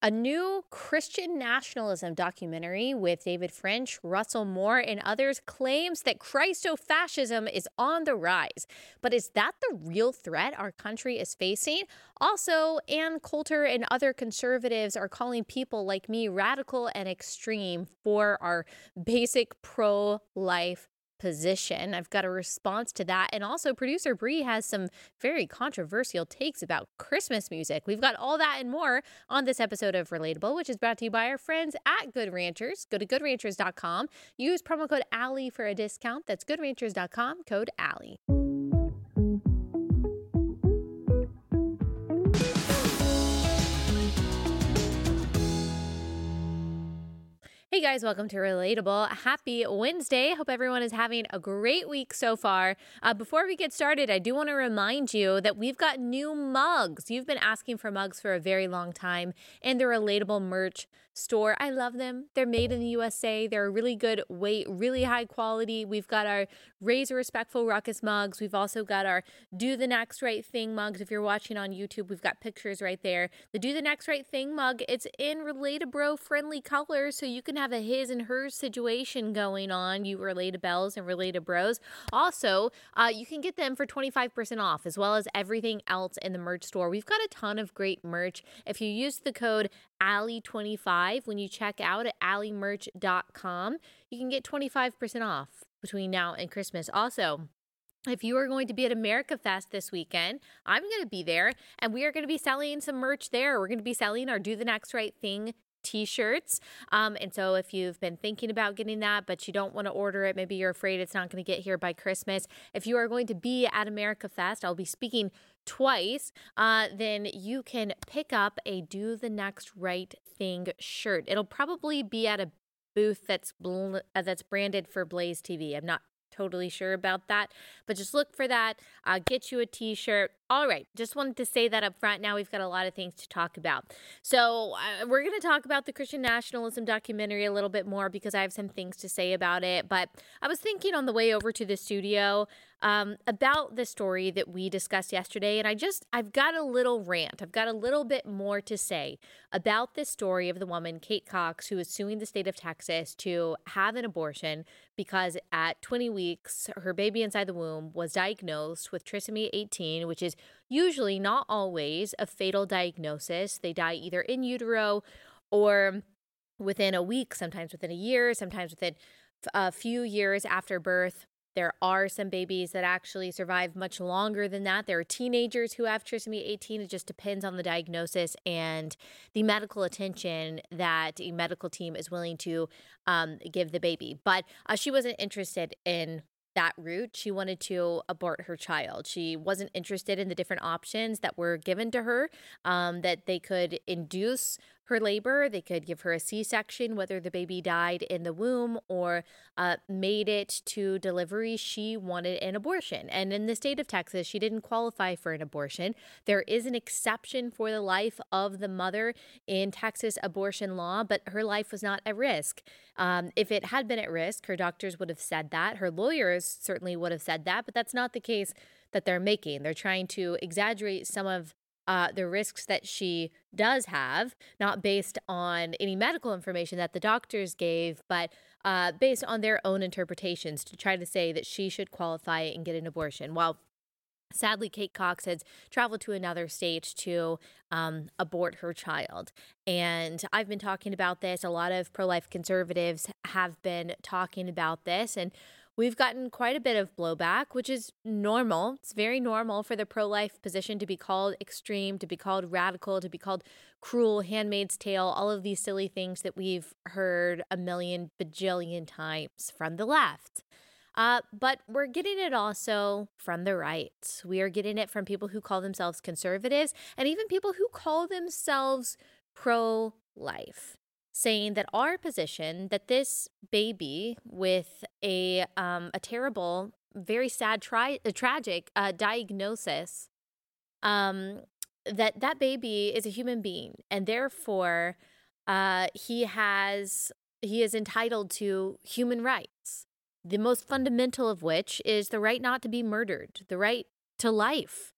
A new Christian nationalism documentary with David French, Russell Moore, and others claims that Christofascism is on the rise. But is that the real threat our country is facing? Also, Ann Coulter and other conservatives are calling people like me radical and extreme for our basic pro life position. I've got a response to that. And also, producer Bri has some very controversial takes about Christmas music. We've got all that and more on this episode of Relatable, which is brought to you by our friends at Good Ranchers. Go to goodranchers.com. Use promo code Allie for a discount. That's goodranchers.com, code Allie. Hey guys, welcome to Relatable. Happy Wednesday. Hope everyone is having a great week so far. Uh, before we get started, I do want to remind you that we've got new mugs. You've been asking for mugs for a very long time, and the Relatable merch store. I love them. They're made in the USA. They're a really good weight, really high quality. We've got our Raise a Respectful Ruckus mugs. We've also got our Do the Next Right Thing mugs. If you're watching on YouTube, we've got pictures right there. The Do the Next Right Thing mug, it's in Relatable bro friendly colors, so you can have a his and hers situation going on, you related bells and related bros. Also, uh, you can get them for 25% off, as well as everything else in the merch store. We've got a ton of great merch. If you use the code Allie25 when you check out at alliemerch.com. You can get 25% off between now and Christmas. Also, if you are going to be at America Fest this weekend, I'm going to be there and we are going to be selling some merch there. We're going to be selling our Do the Next Right Thing t-shirts um, and so if you've been thinking about getting that but you don't want to order it maybe you're afraid it's not going to get here by christmas if you are going to be at america fest i'll be speaking twice, uh, then you can pick up a Do the Next Right Thing shirt. It'll probably be at a booth that's bl- uh, that's branded for Blaze TV. I'm not totally sure about that, but just look for that. Uh, get you a t-shirt. All right, just wanted to say that up front. Now we've got a lot of things to talk about. So, uh, we're going to talk about the Christian nationalism documentary a little bit more because I have some things to say about it. But I was thinking on the way over to the studio um, about the story that we discussed yesterday, and I just, I've got a little rant. I've got a little bit more to say about this story of the woman, Kate Cox, who is suing the state of Texas to have an abortion because at 20 weeks, her baby inside the womb was diagnosed with trisomy 18, which is usually not always a fatal diagnosis. They die either in utero or within a week, sometimes within a year, sometimes within a few years after birth. There are some babies that actually survive much longer than that. There are teenagers who have trisomy 18. It just depends on the diagnosis and the medical attention that a medical team is willing to um, give the baby. But uh, she wasn't interested in that route. She wanted to abort her child. She wasn't interested in the different options that were given to her, um, that they could induce her labor. They could give her a C section, whether the baby died in the womb or uh, made it to delivery. She wanted an abortion. And in the state of Texas, she didn't qualify for an abortion. There is an exception for the life of the mother in Texas abortion law, but her life was not at risk. Um, if it had been at risk, her doctors would have said that. Her lawyers certainly would have said that, but that's not the case that they're making. They're trying to exaggerate some of uh, the risks that she does have, not based on any medical information that the doctors gave, but uh, based on their own interpretations to try to say that she should qualify and get an abortion. While Sadly, Kate Cox has traveled to another state to um, abort her child. And I've been talking about this. A lot of pro life conservatives have been talking about this. And We've gotten quite a bit of blowback, which is normal. It's very normal for the pro life position to be called extreme, to be called radical, to be called cruel, handmaid's tale, all of these silly things that we've heard a million bajillion times from the left. Uh, but we're getting it also from the right. We are getting it from people who call themselves conservatives and even people who call themselves pro life saying that our position that this baby with a um, a terrible, very sad, tri- tragic uh, diagnosis, um, that that baby is a human being, and therefore uh, he has he is entitled to human rights. The most fundamental of which is the right not to be murdered, the right to life.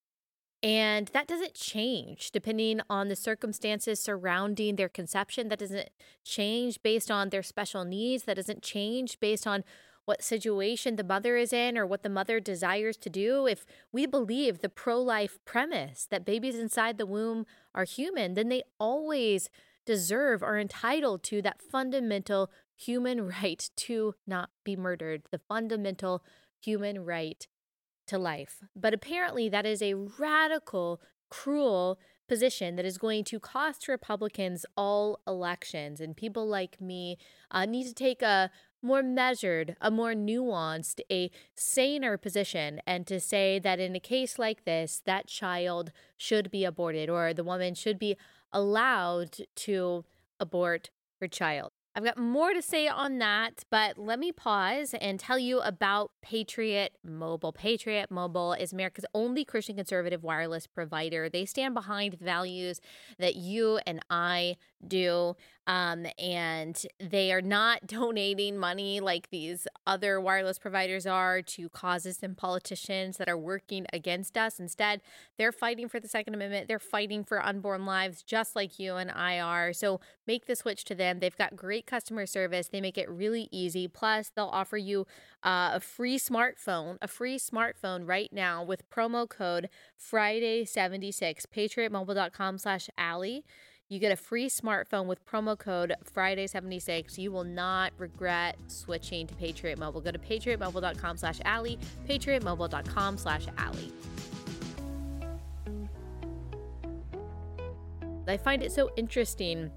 And that doesn't change depending on the circumstances surrounding their conception. That doesn't change based on their special needs. That doesn't change based on what situation the mother is in or what the mother desires to do. If we believe the pro life premise that babies inside the womb are human, then they always deserve, are entitled to that fundamental human right to not be murdered, the fundamental human right to life. But apparently, that is a radical, cruel position that is going to cost Republicans all elections. And people like me uh, need to take a more measured, a more nuanced, a saner position, and to say that in a case like this, that child should be aborted or the woman should be allowed to abort her child. I've got more to say on that, but let me pause and tell you about Patriot Mobile. Patriot Mobile is America's only Christian conservative wireless provider. They stand behind values that you and I do. Um, and they are not donating money like these other wireless providers are to causes and politicians that are working against us. Instead, they're fighting for the Second Amendment. They're fighting for unborn lives, just like you and I are. So make the switch to them. They've got great customer service. They make it really easy. Plus, they'll offer you uh, a free smartphone, a free smartphone right now with promo code Friday76, patriotmobile.com slash Allie. You get a free smartphone with promo code Friday76. You will not regret switching to Patriot Mobile. Go to patriotmobile.com slash Allie, patriotmobile.com slash Allie. I find it so interesting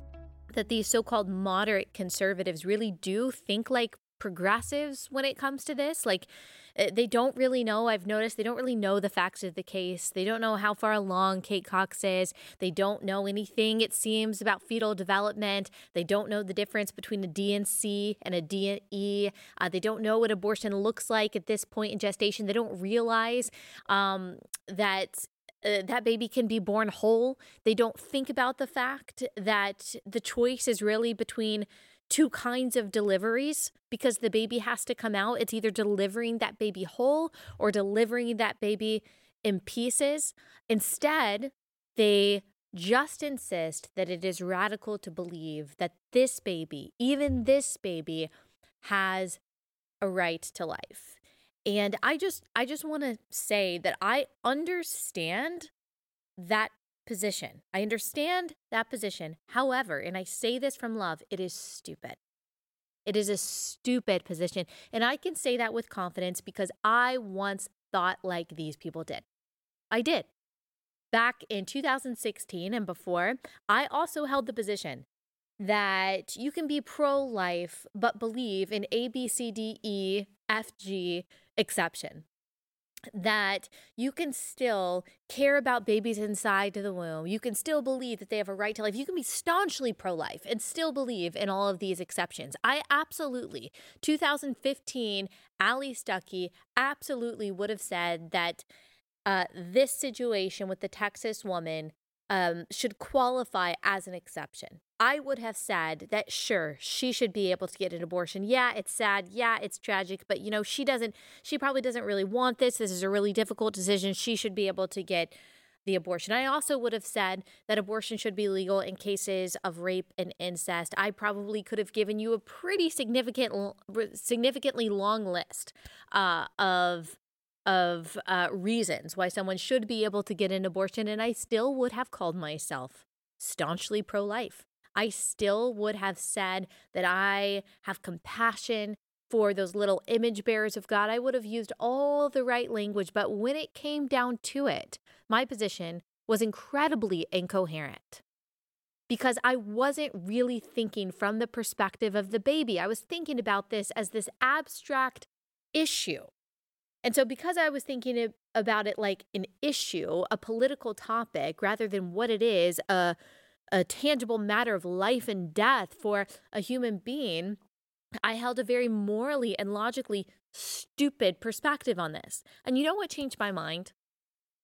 that these so called moderate conservatives really do think like progressives when it comes to this. Like, they don't really know. I've noticed they don't really know the facts of the case. They don't know how far along Kate Cox is. They don't know anything, it seems, about fetal development. They don't know the difference between a D&C a D&E. Uh, they don't know what abortion looks like at this point in gestation. They don't realize um, that uh, that baby can be born whole. They don't think about the fact that the choice is really between two kinds of deliveries because the baby has to come out. It's either delivering that baby whole or delivering that baby in pieces. Instead, they just insist that it is radical to believe that this baby, even this baby, has a right to life. And I just I just want to say that I understand that position. I understand that position. However, and I say this from love, it is stupid. It is a stupid position. And I can say that with confidence because I once thought like these people did. I did. Back in 2016 and before, I also held the position that you can be pro life but believe in A, B, C, D, E, F, G exception that you can still care about babies inside the womb. You can still believe that they have a right to life. You can be staunchly pro life and still believe in all of these exceptions. I absolutely, 2015, Allie Stuckey absolutely would have said that uh, this situation with the Texas woman um, should qualify as an exception. I would have said that sure, she should be able to get an abortion. Yeah, it's sad. Yeah, it's tragic, but you know, she doesn't, she probably doesn't really want this. This is a really difficult decision. She should be able to get the abortion. I also would have said that abortion should be legal in cases of rape and incest. I probably could have given you a pretty significant, significantly long list uh, of of uh, reasons why someone should be able to get an abortion, and I still would have called myself staunchly pro life. I still would have said that I have compassion for those little image bearers of God. I would have used all the right language, but when it came down to it, my position was incredibly incoherent because I wasn't really thinking from the perspective of the baby. I was thinking about this as this abstract issue. And so, because I was thinking about it like an issue, a political topic, rather than what it is, a a tangible matter of life and death for a human being, I held a very morally and logically stupid perspective on this. And you know what changed my mind?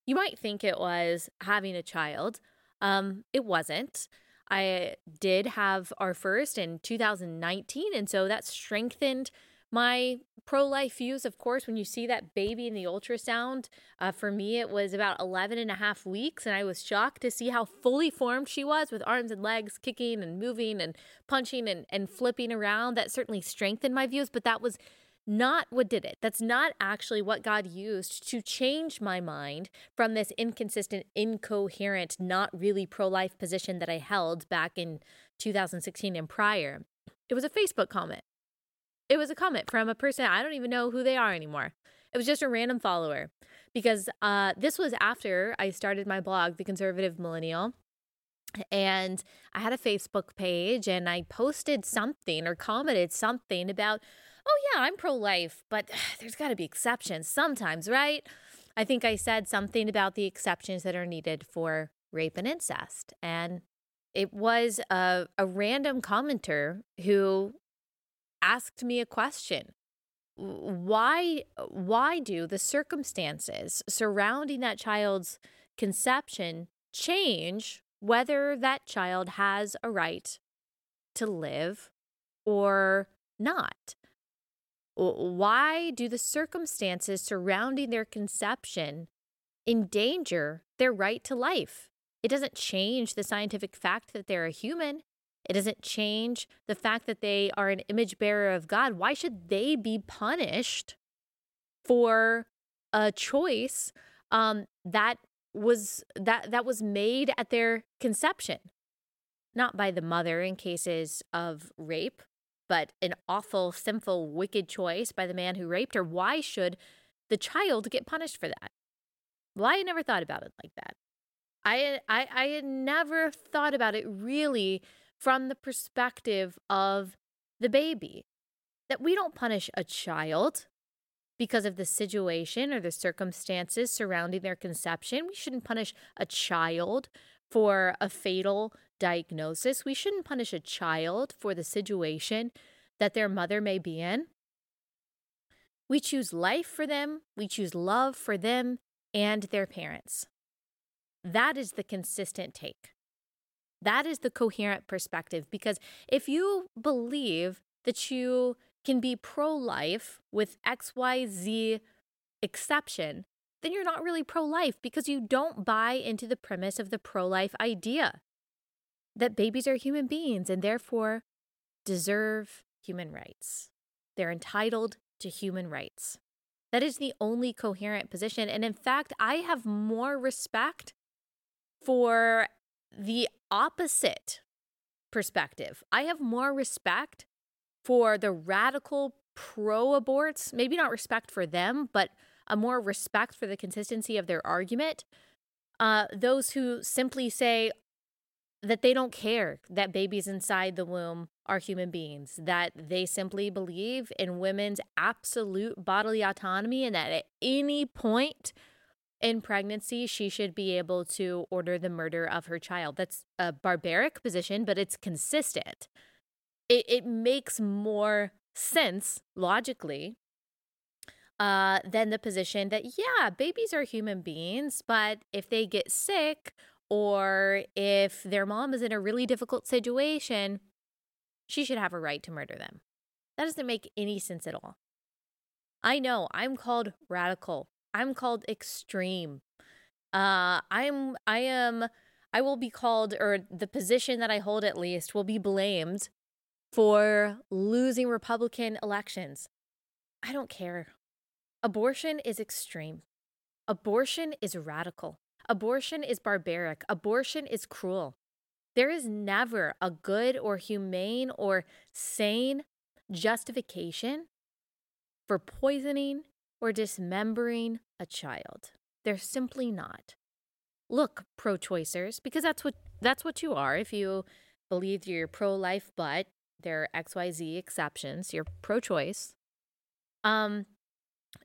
You might think it was having a child. Um, it wasn't. I did have our first in 2019, and so that strengthened my pro life views, of course, when you see that baby in the ultrasound, uh, for me, it was about 11 and a half weeks. And I was shocked to see how fully formed she was with arms and legs kicking and moving and punching and, and flipping around. That certainly strengthened my views, but that was not what did it. That's not actually what God used to change my mind from this inconsistent, incoherent, not really pro life position that I held back in 2016 and prior. It was a Facebook comment. It was a comment from a person I don't even know who they are anymore. It was just a random follower because uh, this was after I started my blog, The Conservative Millennial. And I had a Facebook page and I posted something or commented something about oh, yeah, I'm pro life, but there's got to be exceptions sometimes, right? I think I said something about the exceptions that are needed for rape and incest. And it was a, a random commenter who asked me a question why why do the circumstances surrounding that child's conception change whether that child has a right to live or not why do the circumstances surrounding their conception endanger their right to life? It doesn't change the scientific fact that they're a human. It doesn't change the fact that they are an image bearer of God. Why should they be punished for a choice um, that was that that was made at their conception, not by the mother in cases of rape, but an awful, sinful, wicked choice by the man who raped her, why should the child get punished for that? Well, I never thought about it like that. I, I, I had never thought about it really from the perspective of the baby. That we don't punish a child because of the situation or the circumstances surrounding their conception. We shouldn't punish a child for a fatal diagnosis. We shouldn't punish a child for the situation that their mother may be in. We choose life for them, we choose love for them and their parents. That is the consistent take. That is the coherent perspective because if you believe that you can be pro life with XYZ exception, then you're not really pro life because you don't buy into the premise of the pro life idea that babies are human beings and therefore deserve human rights. They're entitled to human rights. That is the only coherent position. And in fact, I have more respect for the opposite perspective. I have more respect for the radical pro aborts, maybe not respect for them, but a more respect for the consistency of their argument. Uh, those who simply say that they don't care that babies inside the womb are human beings, that they simply believe in women's absolute bodily autonomy and that at any point in pregnancy, she should be able to order the murder of her child. That's a barbaric position, but it's consistent. It, it makes more sense logically uh, than the position that, yeah, babies are human beings, but if they get sick or if their mom is in a really difficult situation, she should have a right to murder them. That doesn't make any sense at all. I know I'm called radical. I'm called extreme. Uh, I'm, I am, I will be called, or the position that I hold at least will be blamed for losing Republican elections. I don't care. Abortion is extreme. Abortion is radical. Abortion is barbaric. Abortion is cruel. There is never a good or humane or sane justification for poisoning or dismembering a child. They're simply not. Look, pro-choicers, because that's what that's what you are. If you believe you're pro-life, but there are XYZ exceptions, you're pro-choice. Um,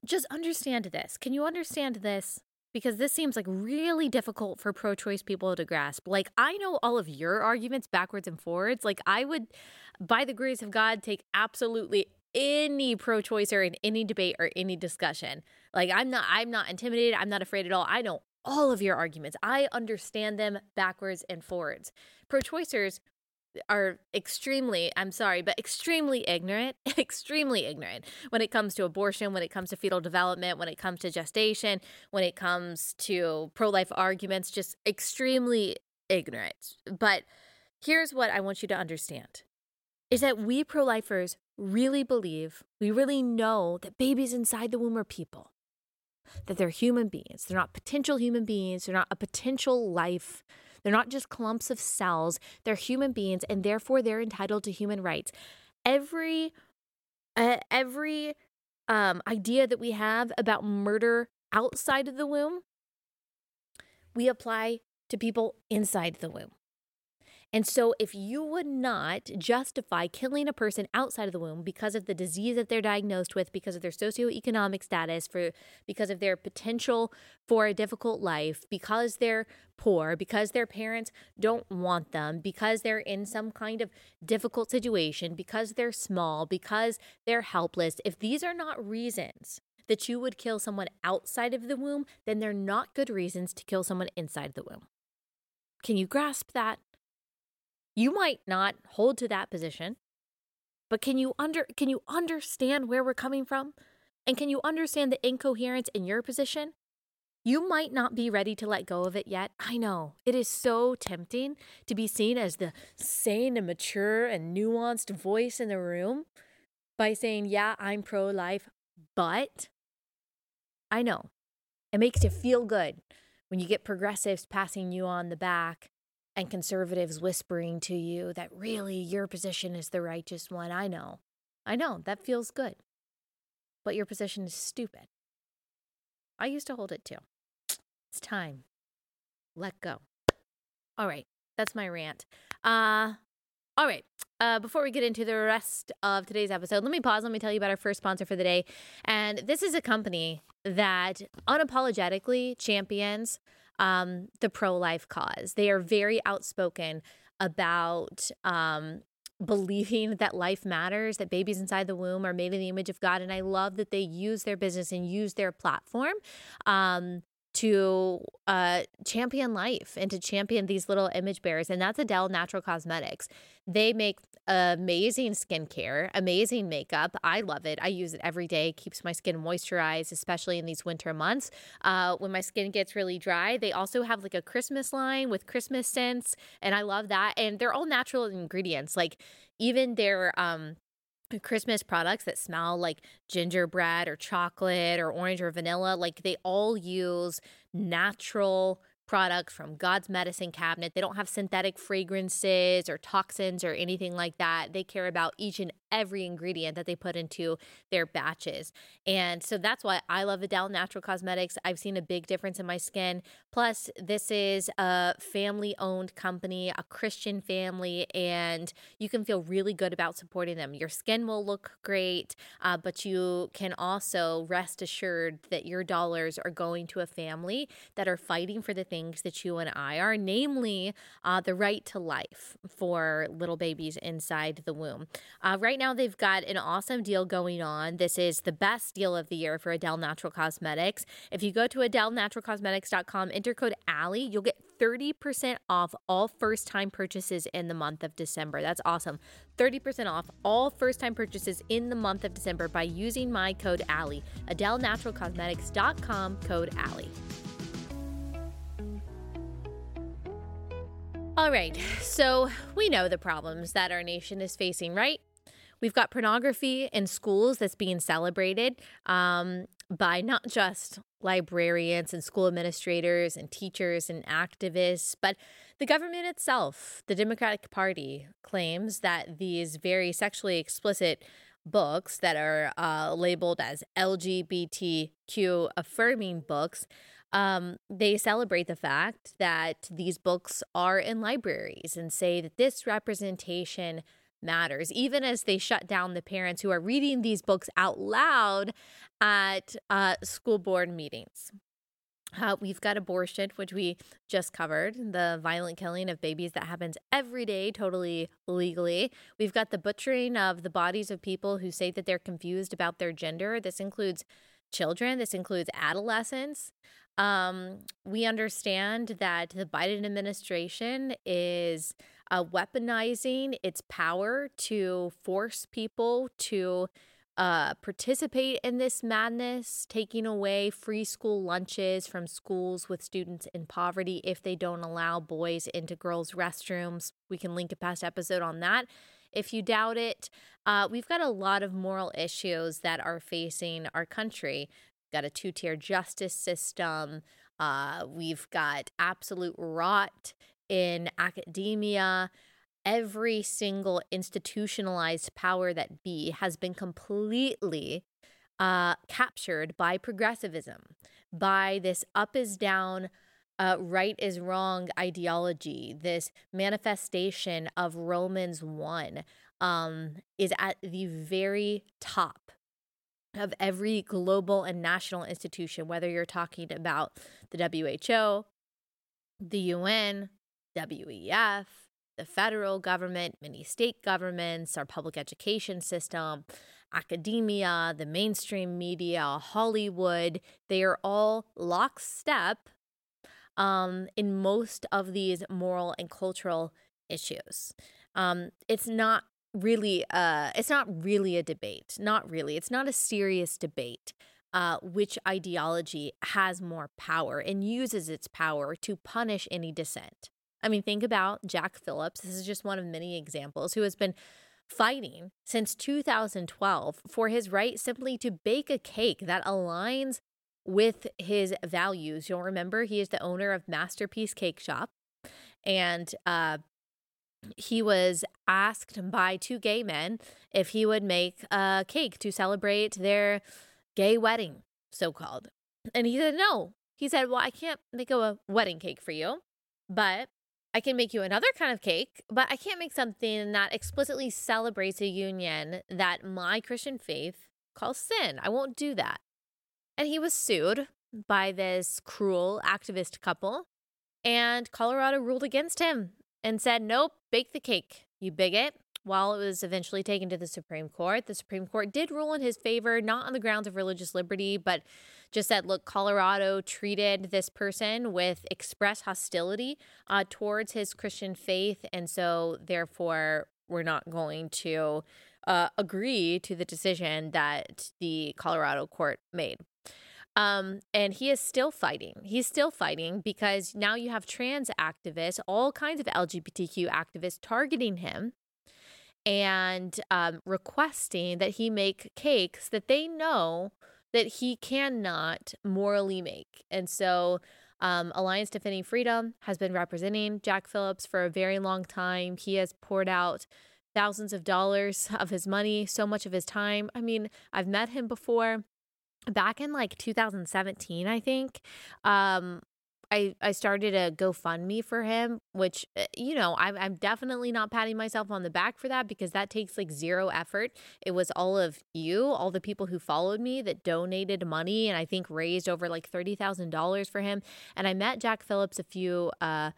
just understand this. Can you understand this? Because this seems like really difficult for pro choice people to grasp. Like, I know all of your arguments backwards and forwards. Like, I would, by the grace of God, take absolutely any pro choicer in any debate or any discussion. Like, I'm not, I'm not intimidated. I'm not afraid at all. I know all of your arguments. I understand them backwards and forwards. Pro choicers are extremely, I'm sorry, but extremely ignorant, extremely ignorant when it comes to abortion, when it comes to fetal development, when it comes to gestation, when it comes to pro life arguments, just extremely ignorant. But here's what I want you to understand is that we pro lifers really believe, we really know that babies inside the womb are people, that they're human beings. They're not potential human beings, they're not a potential life they're not just clumps of cells, they're human beings, and therefore they're entitled to human rights. Every uh, every um, idea that we have about murder outside of the womb, we apply to people inside the womb. And so, if you would not justify killing a person outside of the womb because of the disease that they're diagnosed with, because of their socioeconomic status, for because of their potential for a difficult life, because they're poor, because their parents don't want them, because they're in some kind of difficult situation, because they're small, because they're helpless, if these are not reasons that you would kill someone outside of the womb, then they're not good reasons to kill someone inside the womb. Can you grasp that? You might not hold to that position, but can you under can you understand where we're coming from? And can you understand the incoherence in your position? You might not be ready to let go of it yet. I know. It is so tempting to be seen as the sane and mature and nuanced voice in the room by saying, Yeah, I'm pro life, but I know. It makes you feel good when you get progressives passing you on the back and conservatives whispering to you that really your position is the righteous one. I know. I know. That feels good. But your position is stupid. I used to hold it too. It's time. Let go. All right. That's my rant. Uh all right. Uh, before we get into the rest of today's episode, let me pause. Let me tell you about our first sponsor for the day. And this is a company that unapologetically champions um, the pro life cause. They are very outspoken about um, believing that life matters, that babies inside the womb are made in the image of God. And I love that they use their business and use their platform um, to uh, champion life and to champion these little image bearers. And that's A'Del Natural Cosmetics. They make amazing skincare, amazing makeup. I love it. I use it every day. Keeps my skin moisturized, especially in these winter months. Uh, when my skin gets really dry, they also have like a Christmas line with Christmas scents, and I love that. And they're all natural ingredients. Like even their um Christmas products that smell like gingerbread or chocolate or orange or vanilla, like they all use natural products from God's medicine cabinet. They don't have synthetic fragrances or toxins or anything like that. They care about each and every ingredient that they put into their batches. And so that's why I love A'Del Natural Cosmetics. I've seen a big difference in my skin. Plus, this is a family owned company, a Christian family, and you can feel really good about supporting them. Your skin will look great, uh, but you can also rest assured that your dollars are going to a family that are fighting for the things that you and I are, namely uh, the right to life for little babies inside the womb. Uh, right now, they've got an awesome deal going on. This is the best deal of the year for A'Del Natural Cosmetics. If you go to AdelNaturalCosmetics.com, enter code Allie, you'll get 30% off all first time purchases in the month of December. That's awesome. 30% off all first time purchases in the month of December by using my code Allie. AdelNaturalCosmetics.com, code Allie. All right, so we know the problems that our nation is facing, right? We've got pornography in schools that's being celebrated um, by not just librarians and school administrators and teachers and activists, but the government itself. The Democratic Party claims that these very sexually explicit books that are uh, labeled as LGBTQ affirming books um, they celebrate the fact that these books are in libraries and say that this representation matters, even as they shut down the parents who are reading these books out loud at uh, school board meetings. Uh, we've got abortion, which we just covered, the violent killing of babies that happens every day, totally legally. We've got the butchering of the bodies of people who say that they're confused about their gender. This includes children, this includes adolescents. Um, we understand that the Biden administration is uh, weaponizing its power to force people to uh, participate in this madness, taking away free school lunches from schools with students in poverty if they don't allow boys into girls' restrooms. We can link a past episode on that if you doubt it. Uh, we've got a lot of moral issues that are facing our country. Got a two tier justice system. Uh, we've got absolute rot in academia every single institutionalized power that be has been completely uh, captured by progressivism, by this up is down, uh, right is wrong ideology, this manifestation of Romans 1 um, is at the very top of every global and national institution, whether you're talking about the WHO, the UN, WEF, the federal government, many state governments, our public education system, academia, the mainstream media, Hollywood, they are all lockstep um, in most of these moral and cultural issues. Um, it's not really uh it's not really a debate not really it's not a serious debate uh, which ideology has more power and uses its power to punish any dissent I mean, think about Jack Phillips. This is just one of many examples who has been fighting since 2012 for his right simply to bake a cake that aligns with his values. You'll remember he is the owner of Masterpiece Cake Shop. And uh, he was asked by two gay men if he would make a cake to celebrate their gay wedding, so called. And he said, no. He said, well, I can't make a wedding cake for you, but I can make you another kind of cake, but I can't make something that explicitly celebrates a union that my Christian faith calls sin. I won't do that. And he was sued by this cruel activist couple, and Colorado ruled against him and said, Nope, bake the cake, you bigot. While it was eventually taken to the Supreme Court, the Supreme Court did rule in his favor, not on the grounds of religious liberty, but just said, look, Colorado treated this person with express hostility uh, towards his Christian faith. And so, therefore, we're not going to uh, agree to the decision that the Colorado court made. Um, and he is still fighting. He's still fighting because now you have trans activists, all kinds of LGBTQ activists targeting him and um, requesting that he make cakes that they know that he cannot morally make. And so, um, Alliance Defending Freedom has been representing Jack Phillips for a very long time. He has poured out thousands of dollars of his money, so much of his time. I mean, I've met him before back in like 2017 i think um I, I started a GoFundMe for him, which, uh, you know, I'm, I'm definitely not patting myself on the back for that because that takes like zero effort. It was all of you, all the people who followed me that donated money and I think raised over like $30,000 for him. And I met Jack Phillips a few, uh,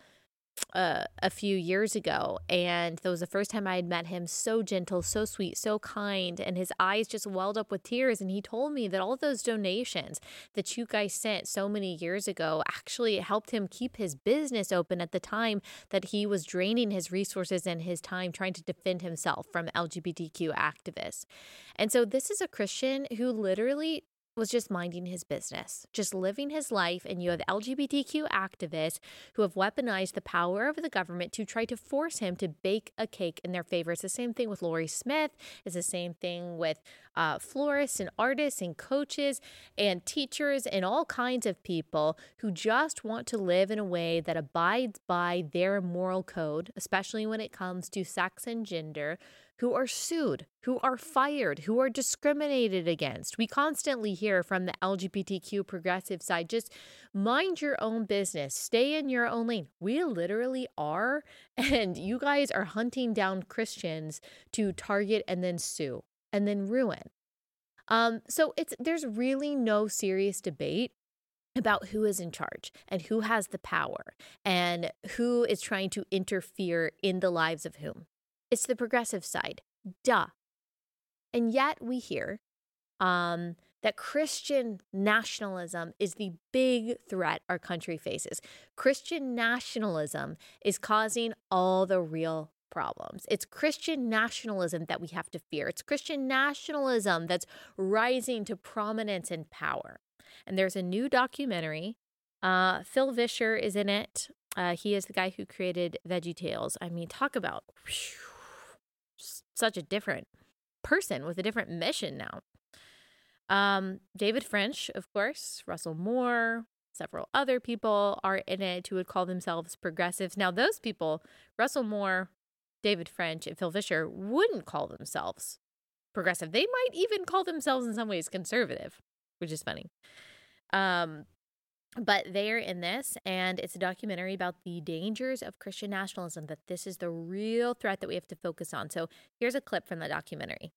uh, a few years ago, and that was the first time I had met him. So gentle, so sweet, so kind, and his eyes just welled up with tears. And he told me that all those donations that you guys sent so many years ago actually helped him keep his business open at the time that he was draining his resources and his time trying to defend himself from LGBTQ activists. And so, this is a Christian who literally was just minding his business, just living his life. And you have LGBTQ activists who have weaponized the power of the government to try to force him to bake a cake in their favor. It's the same thing with Lorie Smith. It's the same thing with uh, florists and artists and coaches and teachers and all kinds of people who just want to live in a way that abides by their moral code, especially when it comes to sex and gender who are sued, who are fired, who are discriminated against. We constantly hear from the LGBTQ progressive side just mind your own business, stay in your own lane. We literally are. And you guys are hunting down Christians to target and then sue and then ruin. Um, so it's there's really no serious debate about who is in charge and who has the power and who is trying to interfere in the lives of whom. It's the progressive side. Duh. And yet we hear um, that Christian nationalism is the big threat our country faces. Christian nationalism is causing all the real problems. It's Christian nationalism that we have to fear. It's Christian nationalism that's rising to prominence and power. And there's a new documentary. Uh, Phil Vischer is in it. Uh, he is the guy who created Veggie Tales. I mean, talk about whew, such a different person with a different mission now. Um, David French, of course, Russell Moore, several other people are in it who would call themselves progressives. Now, those people, Russell Moore, David French, and Phil Vischer, wouldn't call themselves progressive. They might even call themselves in some ways conservative, which is funny. Um, but they are in this, and it's a documentary about the dangers of Christian nationalism, that this is the real threat that we have to focus on. So here's a clip from the documentary.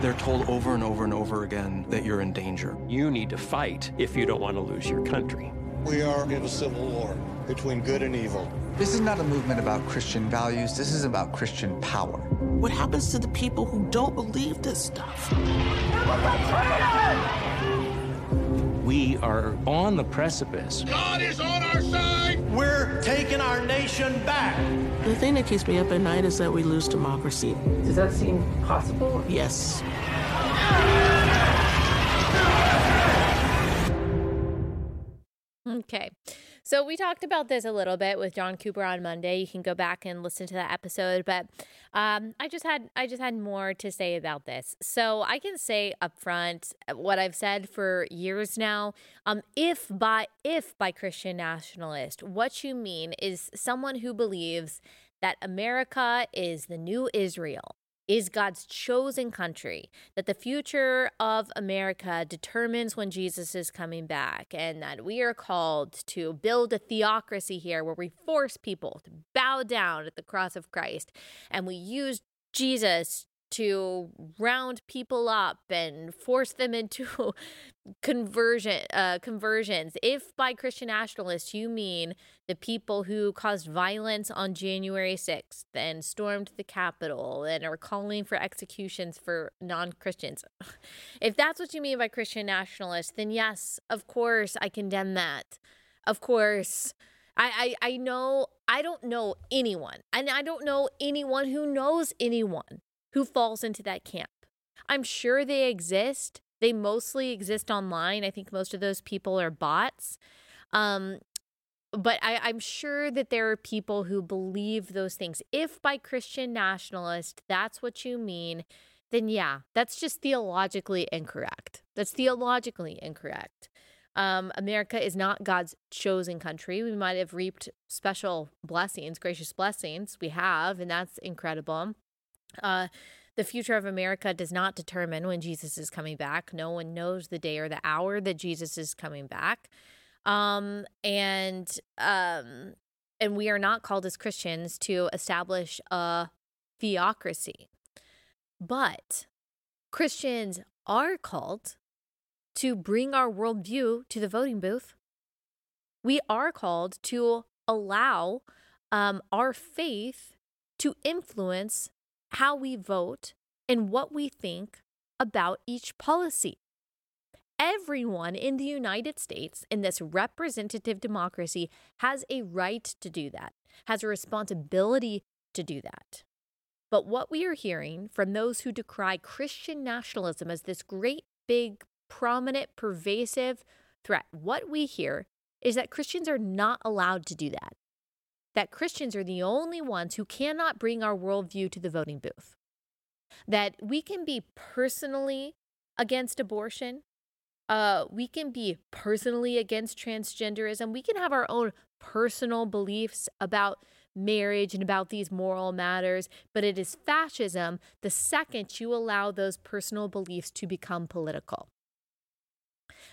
They're told over and over and over again that you're in danger. You need to fight if you don't want to lose your country. We are in a civil war between good and evil. This is not a movement about Christian values. This is about Christian power. What happens to the people who don't believe this stuff? We are on the precipice. God is on our side. We're taking our nation back. The thing that keeps me up at night is that we lose democracy. Does that seem possible? Yes. Okay. So we talked about this a little bit with John Cooper on Monday. You can go back and listen to that episode, but um, I just had I just had more to say about this. So I can say up front what I've said for years now. Um, if by if by Christian nationalist, what you mean is someone who believes that America is the new Israel is God's chosen country, that the future of America determines when Jesus is coming back, and that we are called to build a theocracy here where we force people to bow down at the cross of Christ and we use Jesus to round people up and force them into conversion uh, conversions. If by Christian nationalists you mean the people who caused violence on January 6th and stormed the Capitol and are calling for executions for non-Christians. If that's what you mean by Christian nationalists, then yes, of course I condemn that. Of course. I, I, I know I don't know anyone, and I don't know anyone who knows anyone who falls into that camp. I'm sure they exist. They mostly exist online. I think most of those people are bots. Um, but I, am sure that there are people who believe those things. If by Christian nationalist, that's what you mean, then yeah, that's just theologically incorrect. That's theologically incorrect. Um, America is not God's chosen country. We might have reaped special blessings, gracious blessings. We have, and that's incredible. Uh, the future of America does not determine when Jesus is coming back. No one knows the day or the hour that Jesus is coming back. Um, and um, and we are not called as Christians to establish a theocracy. But Christians are called to bring our worldview to the voting booth. We are called to allow um, our faith to influence how we vote, and what we think about each policy. Everyone in the United States in this representative democracy has a right to do that, has a responsibility to do that. But what we are hearing from those who decry Christian nationalism as this great, big, prominent, pervasive threat, what we hear is that Christians are not allowed to do that that Christians are the only ones who cannot bring our worldview to the voting booth. That we can be personally against abortion, uh, we can be personally against transgenderism, we can have our own personal beliefs about marriage and about these moral matters, but it is fascism the second you allow those personal beliefs to become political.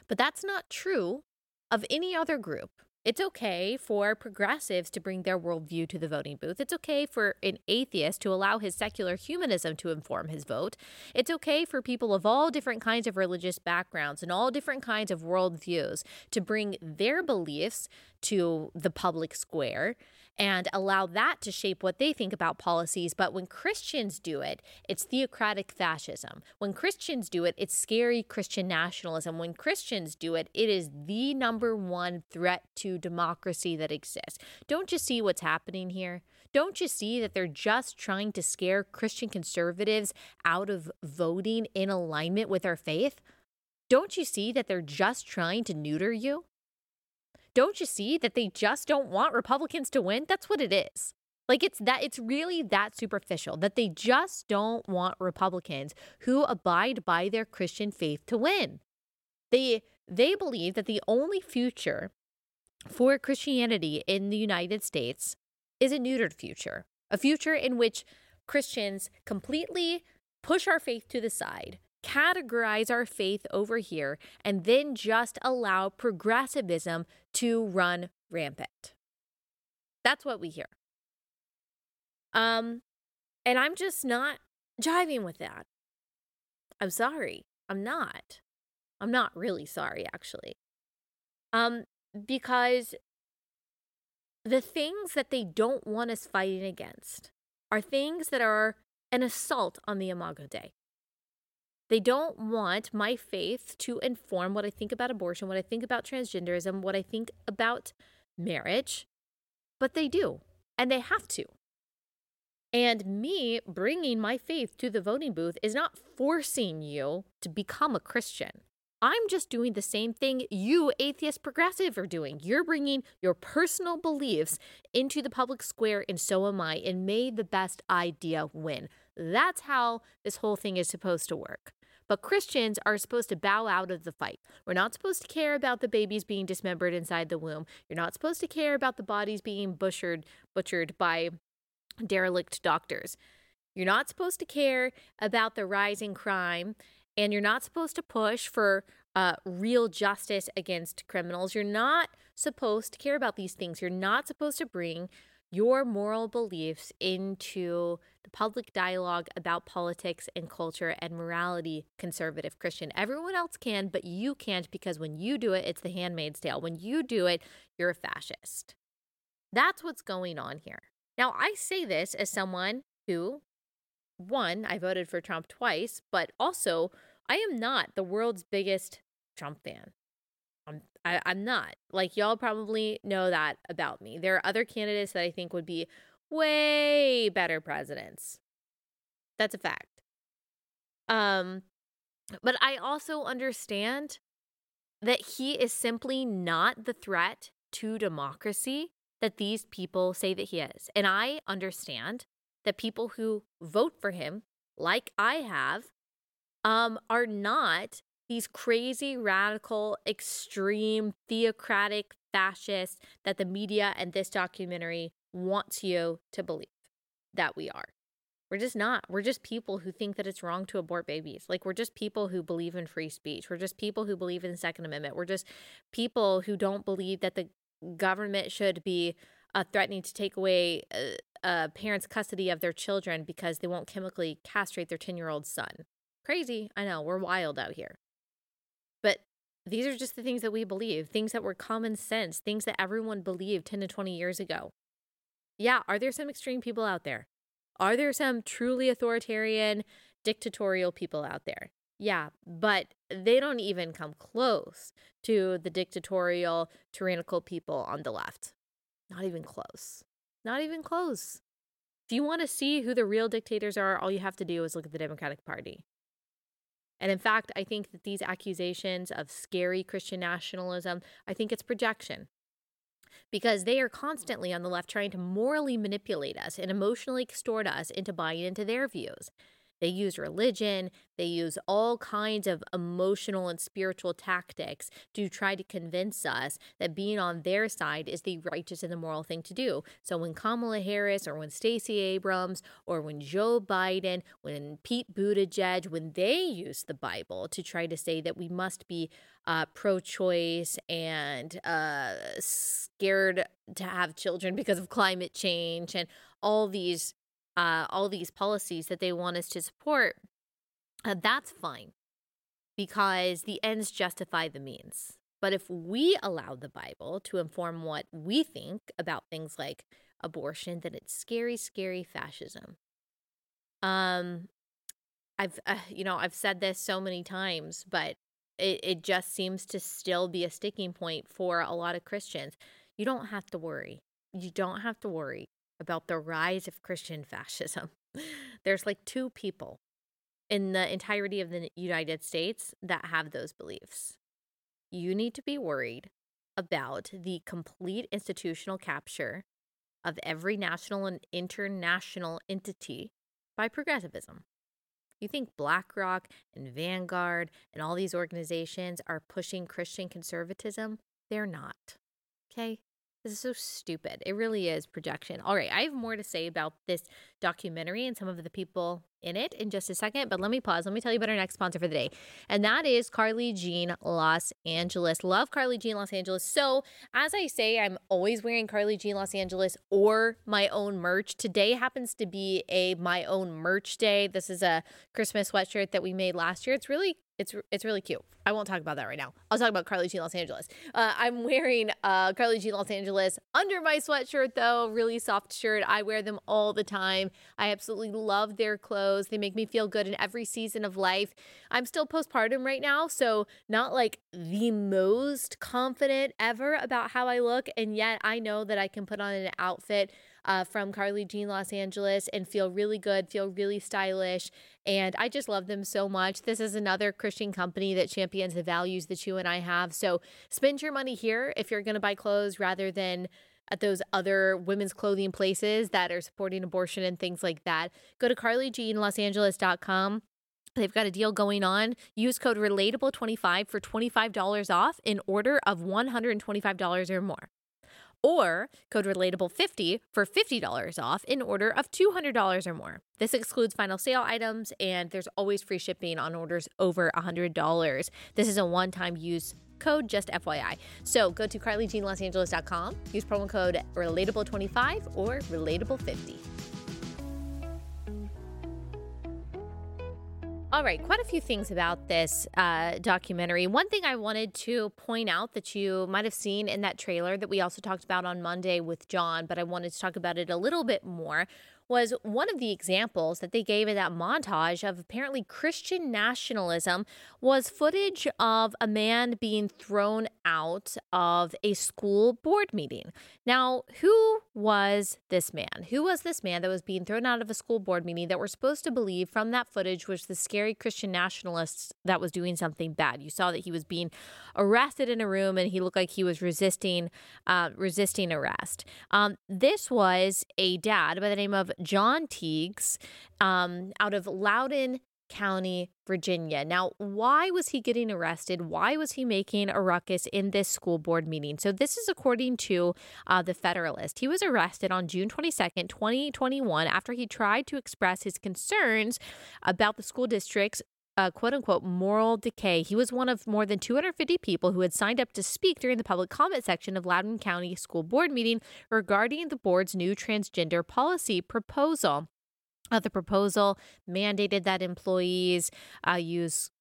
But that's not true of any other group. It's okay for progressives to bring their worldview to the voting booth. It's okay for an atheist to allow his secular humanism to inform his vote. It's okay for people of all different kinds of religious backgrounds and all different kinds of worldviews to bring their beliefs to the public square. And allow that to shape what they think about policies. But when Christians do it, it's theocratic fascism. When Christians do it, it's scary Christian nationalism. When Christians do it, it is the number one threat to democracy that exists. Don't you see what's happening here? Don't you see that they're just trying to scare Christian conservatives out of voting in alignment with our faith? Don't you see that they're just trying to neuter you? Don't you see that they just don't want Republicans to win? That's what it is. Like it's that it's really that superficial that they just don't want Republicans who abide by their Christian faith to win. They they believe that the only future for Christianity in the United States is a neutered future, a future in which Christians completely push our faith to the side, categorize our faith over here, and then just allow progressivism to run rampant. That's what we hear. Um, and I'm just not jiving with that. I'm sorry. I'm not. I'm not really sorry, actually. Um, because the things that they don't want us fighting against are things that are an assault on the Imago Dei. They don't want my faith to inform what I think about abortion, what I think about transgenderism, what I think about marriage, but they do, and they have to. And me bringing my faith to the voting booth is not forcing you to become a Christian. I'm just doing the same thing you, atheist progressive, are doing. You're bringing your personal beliefs into the public square, and so am I, and may the best idea win. That's how this whole thing is supposed to work. But Christians are supposed to bow out of the fight. We're not supposed to care about the babies being dismembered inside the womb. You're not supposed to care about the bodies being butchered, butchered by derelict doctors. You're not supposed to care about the rising crime, and you're not supposed to push for uh, real justice against criminals. You're not supposed to care about these things. You're not supposed to bring your moral beliefs into the public dialogue about politics and culture and morality, conservative Christian. Everyone else can, but you can't because when you do it, it's the handmaid's tale. When you do it, you're a fascist. That's what's going on here. Now, I say this as someone who, one, I voted for Trump twice, but also I am not the world's biggest Trump fan. I'm I, I'm not. Like y'all probably know that about me. There are other candidates that I think would be way better presidents. That's a fact. Um but I also understand that he is simply not the threat to democracy that these people say that he is. And I understand that people who vote for him, like I have, um, are not these crazy, radical, extreme, theocratic fascists that the media and this documentary wants you to believe that we are. We're just not. We're just people who think that it's wrong to abort babies. Like, we're just people who believe in free speech. We're just people who believe in the Second Amendment. We're just people who don't believe that the government should be uh, threatening to take away a, a parent's custody of their children because they won't chemically castrate their 10 year old son. Crazy. I know. We're wild out here. These are just the things that we believe, things that were common sense, things that everyone believed 10 to 20 years ago. Yeah, are there some extreme people out there? Are there some truly authoritarian, dictatorial people out there? Yeah, but they don't even come close to the dictatorial, tyrannical people on the left. Not even close. Not even close. If you want to see who the real dictators are, all you have to do is look at the Democratic Party. And in fact, I think that these accusations of scary Christian nationalism, I think it's projection. Because they are constantly on the left trying to morally manipulate us and emotionally extort us into buying into their views. They use religion, they use all kinds of emotional and spiritual tactics to try to convince us that being on their side is the righteous and the moral thing to do. So when Kamala Harris or when Stacey Abrams or when Joe Biden, when Pete Buttigieg, when they use the Bible to try to say that we must be uh, pro choice and uh, scared to have children because of climate change and all these uh, all these policies that they want us to support, uh, that's fine because the ends justify the means. But if we allow the Bible to inform what we think about things like abortion, then it's scary, scary fascism. Um, I've, uh, you know, I've said this so many times, but it, it just seems to still be a sticking point for a lot of Christians. You don't have to worry. You don't have to worry about the rise of Christian fascism. There's like two people in the entirety of the United States that have those beliefs. You need to be worried about the complete institutional capture of every national and international entity by progressivism. You think BlackRock and Vanguard and all these organizations are pushing Christian conservatism? They're not. Okay? This is so stupid. It really is projection. All right, I have more to say about this documentary and some of the people in it in just a second, but let me pause. Let me tell you about our next sponsor for the day, and that is Carly Jean Los Angeles. Love Carly Jean Los Angeles. So, as I say, I'm always wearing Carly Jean Los Angeles or my own merch. Today happens to be a my own merch day. This is a Christmas sweatshirt that we made last year. It's really it's it's really cute. I won't talk about that right now. I'll talk about Carly Jean Los Angeles. Uh, I'm wearing uh, Carly Jean Los Angeles under my sweatshirt though, really soft shirt. I wear them all the time. I absolutely love their clothes. They make me feel good in every season of life. I'm still postpartum right now, so not like the most confident ever about how I look, and yet I know that I can put on an outfit uh, from Carly Jean Los Angeles and feel really good, feel really stylish. And I just love them so much. This is another Christian company that champions the values that you and I have. So spend your money here if you're going to buy clothes rather than at those other women's clothing places that are supporting abortion and things like that. Go to carlyjeanlosangeles.com. They've got a deal going on. Use code relatable25 for $25 off in order of $125 or more or code relatable50 for $50 off in order of $200 or more. This excludes final sale items and there's always free shipping on orders over $100. This is a one-time use code, just FYI. So go to carlyjeanlosangeles.com, use promo code relatable25 or relatable50. All right, quite a few things about this uh, documentary. One thing I wanted to point out that you might have seen in that trailer that we also talked about on Monday with John, but I wanted to talk about it a little bit more was one of the examples that they gave in that montage of apparently Christian nationalism was footage of a man being thrown out of a school board meeting. Now, who was this man? Who was this man that was being thrown out of a school board meeting that we're supposed to believe from that footage was the scary Christian nationalist that was doing something bad? You saw that he was being arrested in a room and he looked like he was resisting uh, resisting arrest. Um, this was a dad by the name of Jon Tigges um, out of Loudoun County, Virginia. Now, why was he getting arrested? Why was he making a ruckus in this school board meeting? So, this is according to uh, the Federalist. He was arrested on June 22nd, 2021, after he tried to express his concerns about the school district's uh, quote unquote moral decay. He was one of more than 250 people who had signed up to speak during the public comment section of Loudoun County School Board meeting regarding the board's new transgender policy proposal. Uh, the proposal mandated that employees uh, use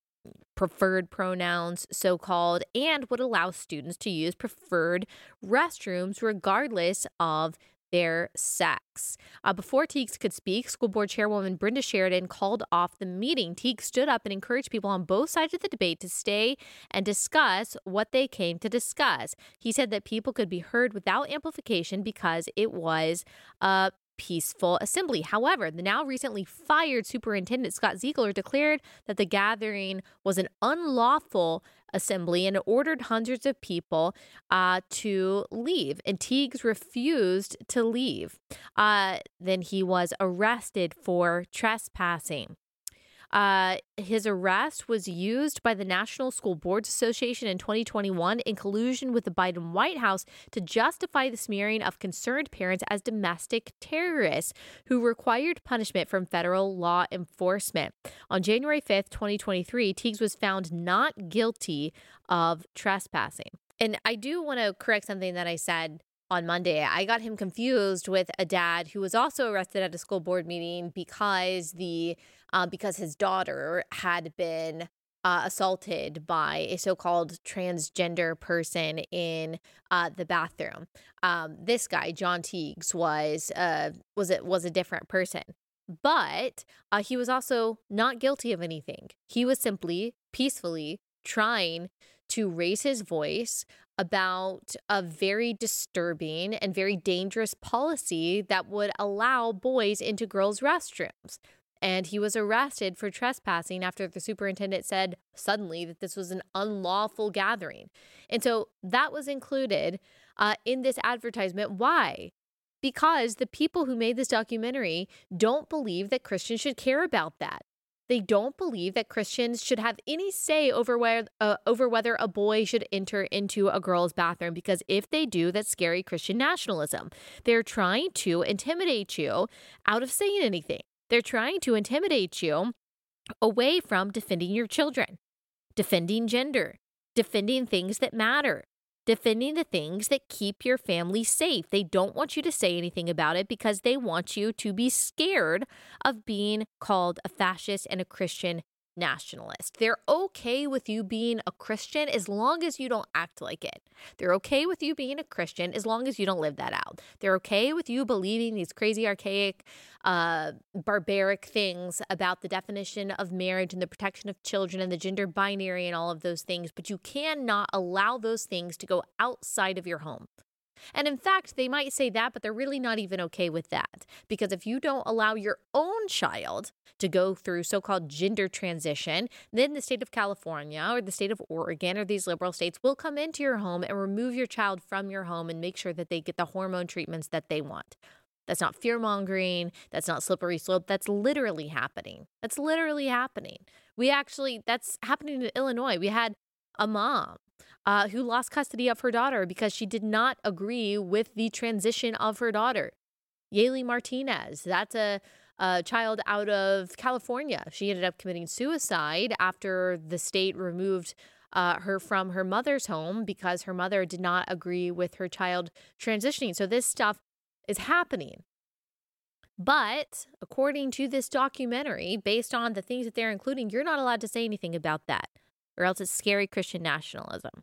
preferred pronouns, so called, and would allow students to use preferred restrooms regardless of their sex. Uh, before Tigges could speak, school board chairwoman Brenda Sheridan called off the meeting. Tigges stood up and encouraged people on both sides of the debate to stay and discuss what they came to discuss. He said that people could be heard without amplification because it was a peaceful assembly. However, the now recently fired Superintendent Scott Ziegler declared that the gathering was an unlawful assembly and ordered hundreds of people uh, to leave. And Tigges refused to leave. Uh, then he was arrested for trespassing. Uh, his arrest was used by the National School Boards Association in 2021 in collusion with the Biden White House to justify the smearing of concerned parents as domestic terrorists who required punishment from federal law enforcement. On January 5th, 2023, Tigges was found not guilty of trespassing. And I do want to correct something that I said on Monday. I got him confused with a dad who was also arrested at a school board meeting because the uh, because his daughter had been uh, assaulted by a so-called transgender person in uh, the bathroom. Um, this guy, Jon Tigges, was uh, was it was a different person, but uh, he was also not guilty of anything. He was simply peacefully trying to raise his voice about a very disturbing and very dangerous policy that would allow boys into girls' restrooms. And he was arrested for trespassing after the superintendent said suddenly that this was an unlawful gathering. And so that was included uh, in this advertisement. Why? Because the people who made this documentary don't believe that Christians should care about that. They don't believe that Christians should have any say over where uh, over whether a boy should enter into a girl's bathroom because if they do, that's scary Christian nationalism. They're trying to intimidate you out of saying anything. They're trying to intimidate you away from defending your children, defending gender, defending things that matter, defending the things that keep your family safe. They don't want you to say anything about it because they want you to be scared of being called a fascist and a Christian nationalist. They're okay with you being a Christian as long as you don't act like it. They're okay with you being a Christian as long as you don't live that out. They're okay with you believing these crazy, archaic, uh, barbaric things about the definition of marriage and the protection of children and the gender binary and all of those things, but you cannot allow those things to go outside of your home. And in fact, they might say that, but they're really not even okay with that. Because if you don't allow your own child to go through so called gender transition, then the state of California or the state of Oregon or these liberal states will come into your home and remove your child from your home and make sure that they get the hormone treatments that they want. That's not fear mongering. That's not slippery slope. That's literally happening. That's literally happening. We actually, that's happening in Illinois. We had a mom uh, who lost custody of her daughter because she did not agree with the transition of her daughter. Yaeli Martinez, that's a, a child out of California. She ended up committing suicide after the state removed uh, her from her mother's home because her mother did not agree with her child transitioning. So this stuff is happening. But according to this documentary, based on the things that they're including, you're not allowed to say anything about that or else it's scary Christian nationalism.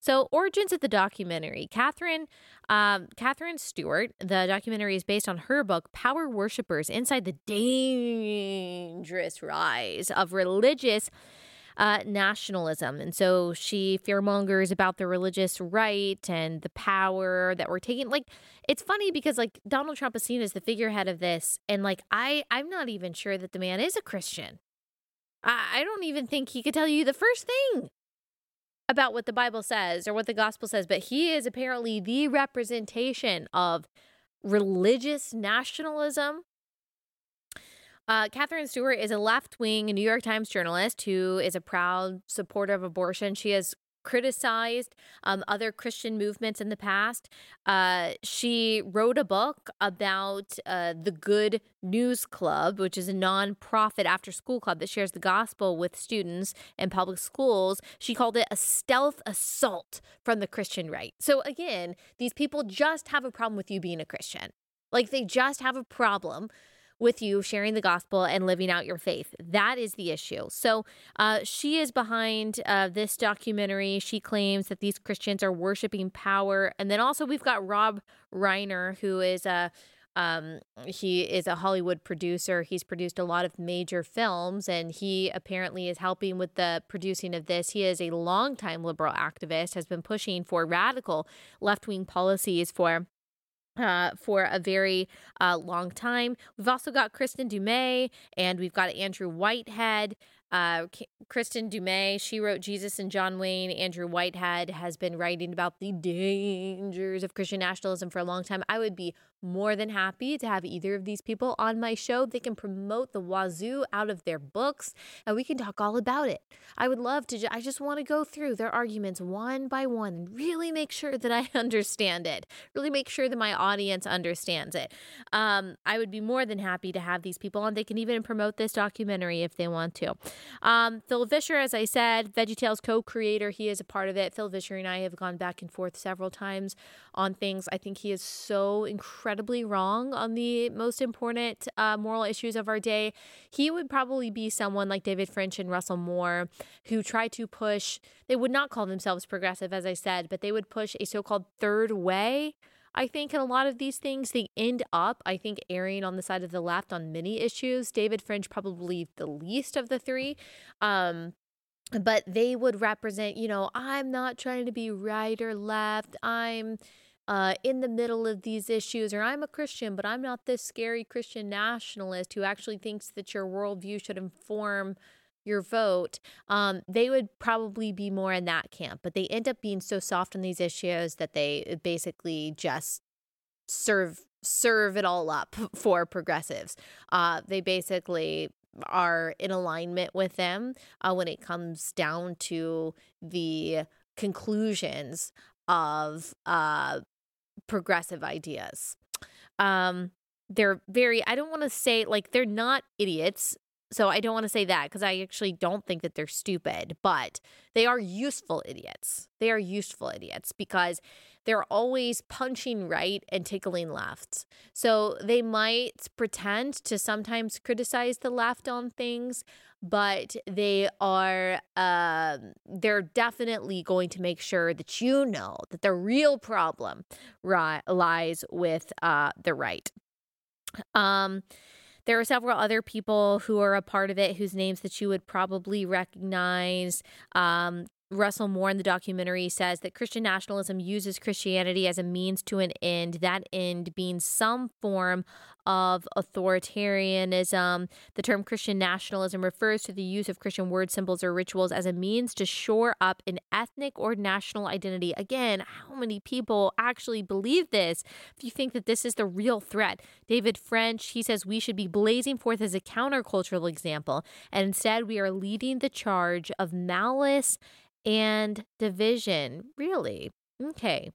So, origins of the documentary. Katherine, um, Katherine Stewart. The documentary is based on her book, "Power Worshippers: Inside the Dangerous Rise of Religious." Uh, nationalism. And so she fearmongers about the religious right and the power that we're taking. Like, it's funny because like Donald Trump is seen as the figurehead of this. And like, I, I'm not even sure that the man is a Christian. I don't even think he could tell you the first thing about what the Bible says or what the gospel says, but he is apparently the representation of religious nationalism. Uh, Katherine Stewart is a left wing New York Times journalist who is a proud supporter of abortion. She has criticized um, other Christian movements in the past. Uh, she wrote a book about uh, the Good News Club, which is a nonprofit after school club that shares the gospel with students in public schools. She called it a stealth assault from the Christian right. So, again, these people just have a problem with you being a Christian. Like they just have a problem with you sharing the gospel and living out your faith. That is the issue. So uh, she is behind uh, this documentary. She claims that these Christians are worshiping power. And then also we've got Rob Reiner, who is a um, he is a Hollywood producer. He's produced a lot of major films, and he apparently is helping with the producing of this. He is a longtime liberal activist, has been pushing for radical left wing policies for uh, for a very uh, long time. We've also got Kristin Du Mez and we've got Andrew Whitehead. Uh, Kristin Du Mez, she wrote Jesus and John Wayne. Andrew Whitehead has been writing about the dangers of Christian nationalism for a long time. I would be more than happy to have either of these people on my show. They can promote the wazoo out of their books and we can talk all about it. I would love to, ju- I just want to go through their arguments one by one and really make sure that I understand it, really make sure that my audience understands it. Um, I would be more than happy to have these people on. They can even promote this documentary if they want to. Um, Phil Vischer, as I said, VeggieTales co-creator, he is a part of it. Phil Vischer and I have gone back and forth several times on things. I think he is so incredibly wrong on the most important uh, moral issues of our day. He would probably be someone like David French and Russell Moore who try to push. They would not call themselves progressive, as I said, but they would push a so-called third way I think in a lot of these things, they end up, I think, erring on the side of the left on many issues. David French probably the least of the three. Um, but they would represent, you know, I'm not trying to be right or left. I'm uh, in the middle of these issues, or I'm a Christian, but I'm not this scary Christian nationalist who actually thinks that your worldview should inform your vote, um, they would probably be more in that camp. But they end up being so soft on these issues that they basically just serve serve it all up for progressives. Uh, they basically are in alignment with them uh, when it comes down to the conclusions of uh, progressive ideas. Um, they're very, I don't want to say like they're not idiots. So I don't want to say that because I actually don't think that they're stupid, but they are useful idiots. They are useful idiots because they're always punching right and tickling left. So they might pretend to sometimes criticize the left on things, but they are uh, they're definitely going to make sure that you know that the real problem ri- lies with uh, the right. Um, there are several other people who are a part of it whose names that you would probably recognize. Um, Russell Moore in the documentary says that Christian nationalism uses Christianity as a means to an end, that end being some form of authoritarianism. The term Christian nationalism refers to the use of Christian word symbols or rituals as a means to shore up an ethnic or national identity. Again, how many people actually believe this? If you think that this is the real threat, David French, he says we should be blazing forth as a countercultural example, and instead we are leading the charge of malice and division. Really? Okay.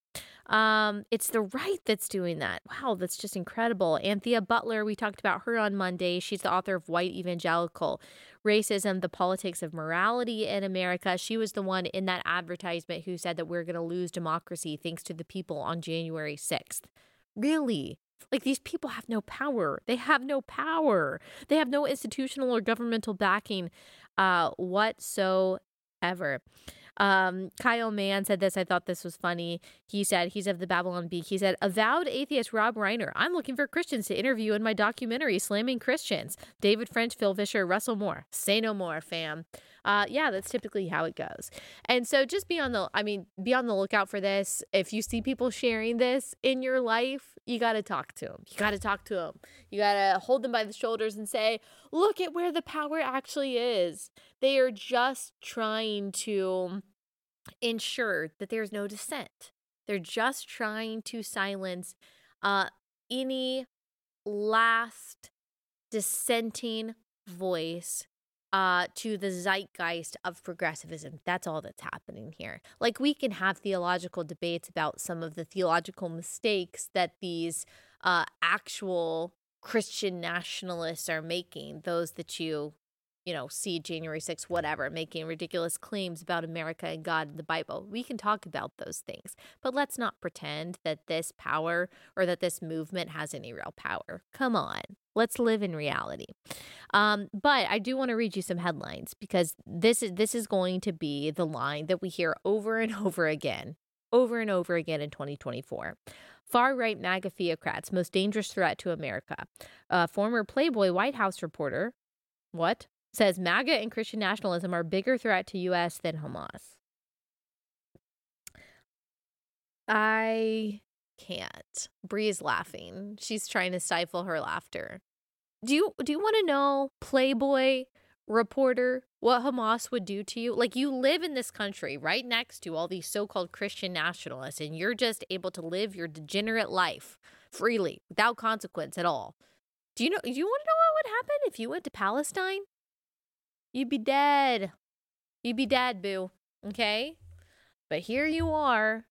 Um, it's the right that's doing that. Wow, that's just incredible. Anthea Butler, we talked about her on Monday. She's the author of White Evangelical Racism, the Politics of Morality in America. She was the one in that advertisement who said that we're going to lose democracy thanks to the people on January 6th. Really? Like these people have no power. They have no power. They have no institutional or governmental backing uh, whatsoever. Um, Kyle Mann said this. I thought this was funny. He said, he's of the Babylon Bee. He said, avowed atheist Rob Reiner. I'm looking for Christians to interview in my documentary, Slamming Christians. David French, Phil Vischer, Russell Moore. Say no more, fam. Uh, yeah, that's typically how it goes. And so just be on the, I mean, be on the lookout for this. If you see people sharing this in your life, you got to talk to them. You got to talk to them. You got to hold them by the shoulders and say, look at where the power actually is. They are just trying to ensure that there's no dissent. They're just trying to silence uh, any last dissenting voice uh, to the zeitgeist of progressivism. That's all that's happening here. Like, we can have theological debates about some of the theological mistakes that these uh, actual Christian nationalists are making, those that you you know, see January 6th, whatever, making ridiculous claims about America and God and the Bible. We can talk about those things, but let's not pretend that this power or that this movement has any real power. Come on, let's live in reality. Um, but I do want to read you some headlines because this is this is going to be the line that we hear over and over again, over and over again in 2024. Far right MAGA theocrats, most dangerous threat to America. A former Playboy White House reporter, what? Says MAGA and Christian nationalism are bigger threat to U.S. than Hamas. I can't. Bri's laughing. She's trying to stifle her laughter. Do you do you want to know Playboy reporter what Hamas would do to you? Like you live in this country right next to all these so-called Christian nationalists and you're just able to live your degenerate life freely without consequence at all. Do you know do you want to know what would happen if you went to Palestine? You'd be dead. You'd be dead, boo. Okay? But here you are,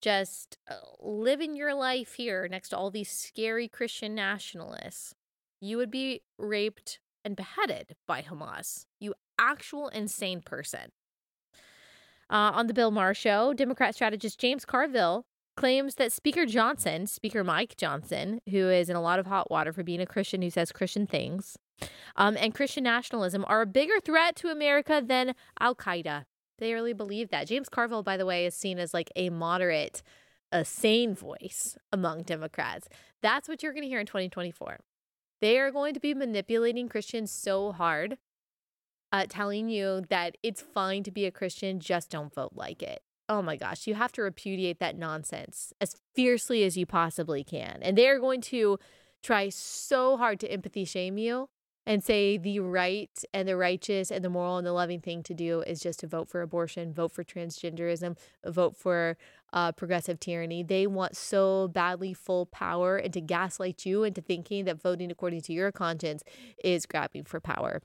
just uh, living your life here next to all these scary Christian nationalists. You would be raped and beheaded by Hamas. You actual insane person. Uh, on the Bill Maher show, Democrat strategist James Carville claims that Speaker Johnson, Speaker Mike Johnson, who is in a lot of hot water for being a Christian who says Christian things, um, and Christian nationalism are a bigger threat to America than Al Qaeda. They really believe that. James Carville, by the way, is seen as like a moderate, a sane voice among Democrats. That's what you're going to hear in 2024. They are going to be manipulating Christians so hard, uh, telling you that it's fine to be a Christian, just don't vote like it. Oh my gosh, you have to repudiate that nonsense as fiercely as you possibly can. And they're going to try so hard to empathy shame you and say the right and the righteous and the moral and the loving thing to do is just to vote for abortion, vote for transgenderism, vote for uh, progressive tyranny. They want so badly full power and to gaslight you into thinking that voting according to your conscience is grabbing for power.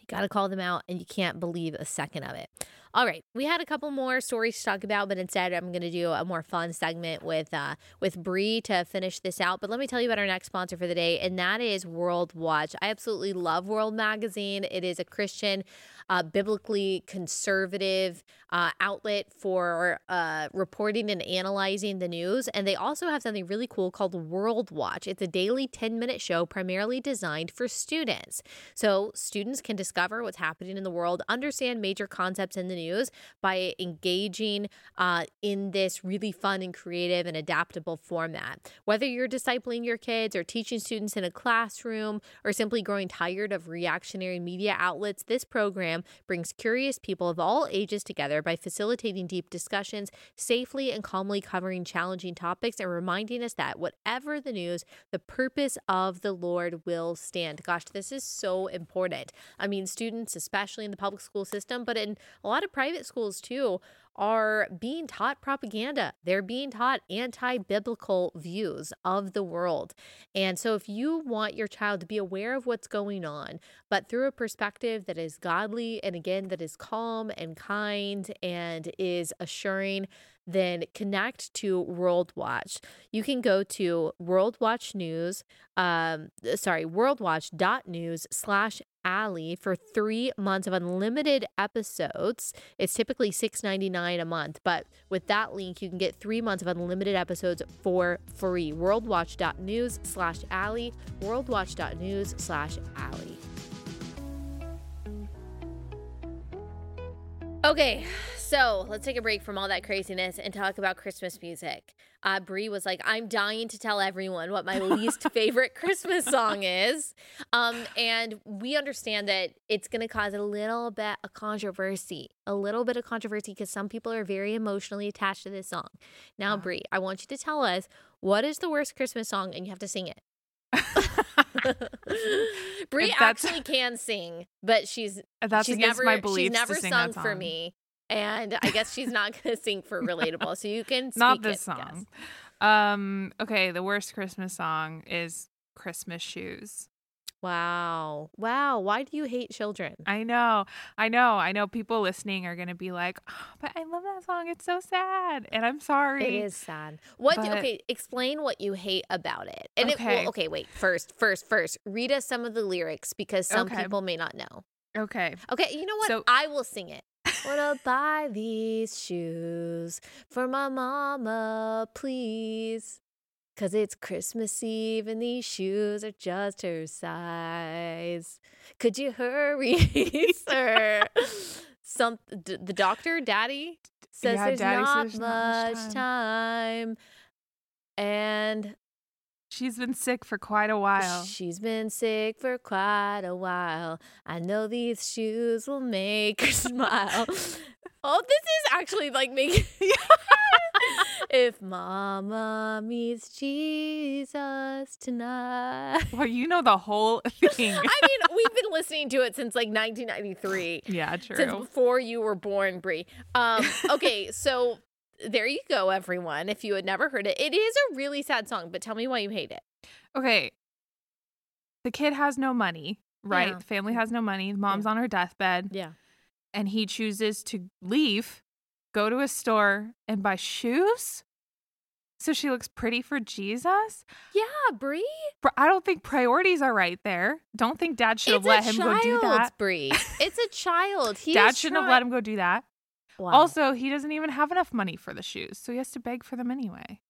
You got to call them out, and you can't believe a second of it. All right, we had a couple more stories to talk about, but instead I'm going to do a more fun segment with uh, with Bri to finish this out. But let me tell you about our next sponsor for the day, and that is World Watch. I absolutely love World Magazine. It is a Christian, uh, biblically conservative uh, outlet for uh, reporting and analyzing the news, and they also have something really cool called World Watch. It's a daily 10 minute show primarily designed for students, so students can discover what's happening in the world, understand major concepts in the news by engaging uh, in this really fun and creative and adaptable format. Whether you're discipling your kids or teaching students in a classroom or simply growing tired of reactionary media outlets, this program brings curious people of all ages together by facilitating deep discussions, safely and calmly covering challenging topics, and reminding us that whatever the news, the purpose of the Lord will stand. Gosh, this is so important. I mean, students, especially in the public school system, but in a lot of private schools too are being taught propaganda. They're being taught anti biblical views of the world. And so, if you want your child to be aware of what's going on, but through a perspective that is godly and again, that is calm and kind and is assuring, then connect to World Watch. You can go to World Watch News, um, sorry, worldwatch.news slash Allie for three months of unlimited episodes. It's typically $6.99 a month, but with that link, you can get three months of unlimited episodes for free. Worldwatch.news slash Allie, worldwatch.news slash Allie. Okay, so let's take a break from all that craziness and talk about Christmas music. Uh, Bri was like, "I'm dying to tell everyone what my least favorite Christmas song is," um, and we understand that it's going to cause a little bit of controversy, a little bit of controversy because some people are very emotionally attached to this song. Now, Bri, I want you to tell us what is the worst Christmas song, and you have to sing it. Bri actually can sing, but she's that's she's against never my beliefs she's never to sing sung for me, and I guess she's not going to sing for relatable. So you can Not this it, song. yes. Um, okay, the worst Christmas song is Christmas Shoes. Wow, wow. Why do you hate children? I know, I know, I know. People listening are gonna be like, "Oh, "But I love that song. It's so sad," and I'm sorry. It is sad. What? do- okay, explain what you hate about it. And it, Okay. well, okay, wait. First, first, first, read us some of the lyrics because some Okay. people may not know. Okay. Okay, you know what? So- I will sing it. Wanna buy these shoes for my mama, please. Cause it's Christmas Eve and these shoes are just her size. Could you hurry, sir? Some d- the doctor, daddy, says Yeah, there's, Daddy not says much much time. And She's been sick for quite a while. She's been sick for quite a while. I know these shoes will make her smile. oh, this is actually like making. if Mama meets Jesus tonight. Well, you know the whole thing. I mean, we've been listening to it since like 1993. yeah, true. Since before you were born, Bri. Um, okay, so there you go, everyone. If you had never heard it, it is a really sad song, but tell me why you hate it. Okay. The kid has no money, right? Yeah. The family mm. has no money. Mom's on her deathbed, Yeah. and he chooses to leave, go to a store, and buy shoes. So she looks pretty for Jesus? Yeah, Bri. I don't think priorities are right there. Don't think dad should have let him child, go do that. Bri. It's a child. He dad shouldn't have let him go do that. Wow. Also, he doesn't even have enough money for the shoes, so he has to beg for them anyway.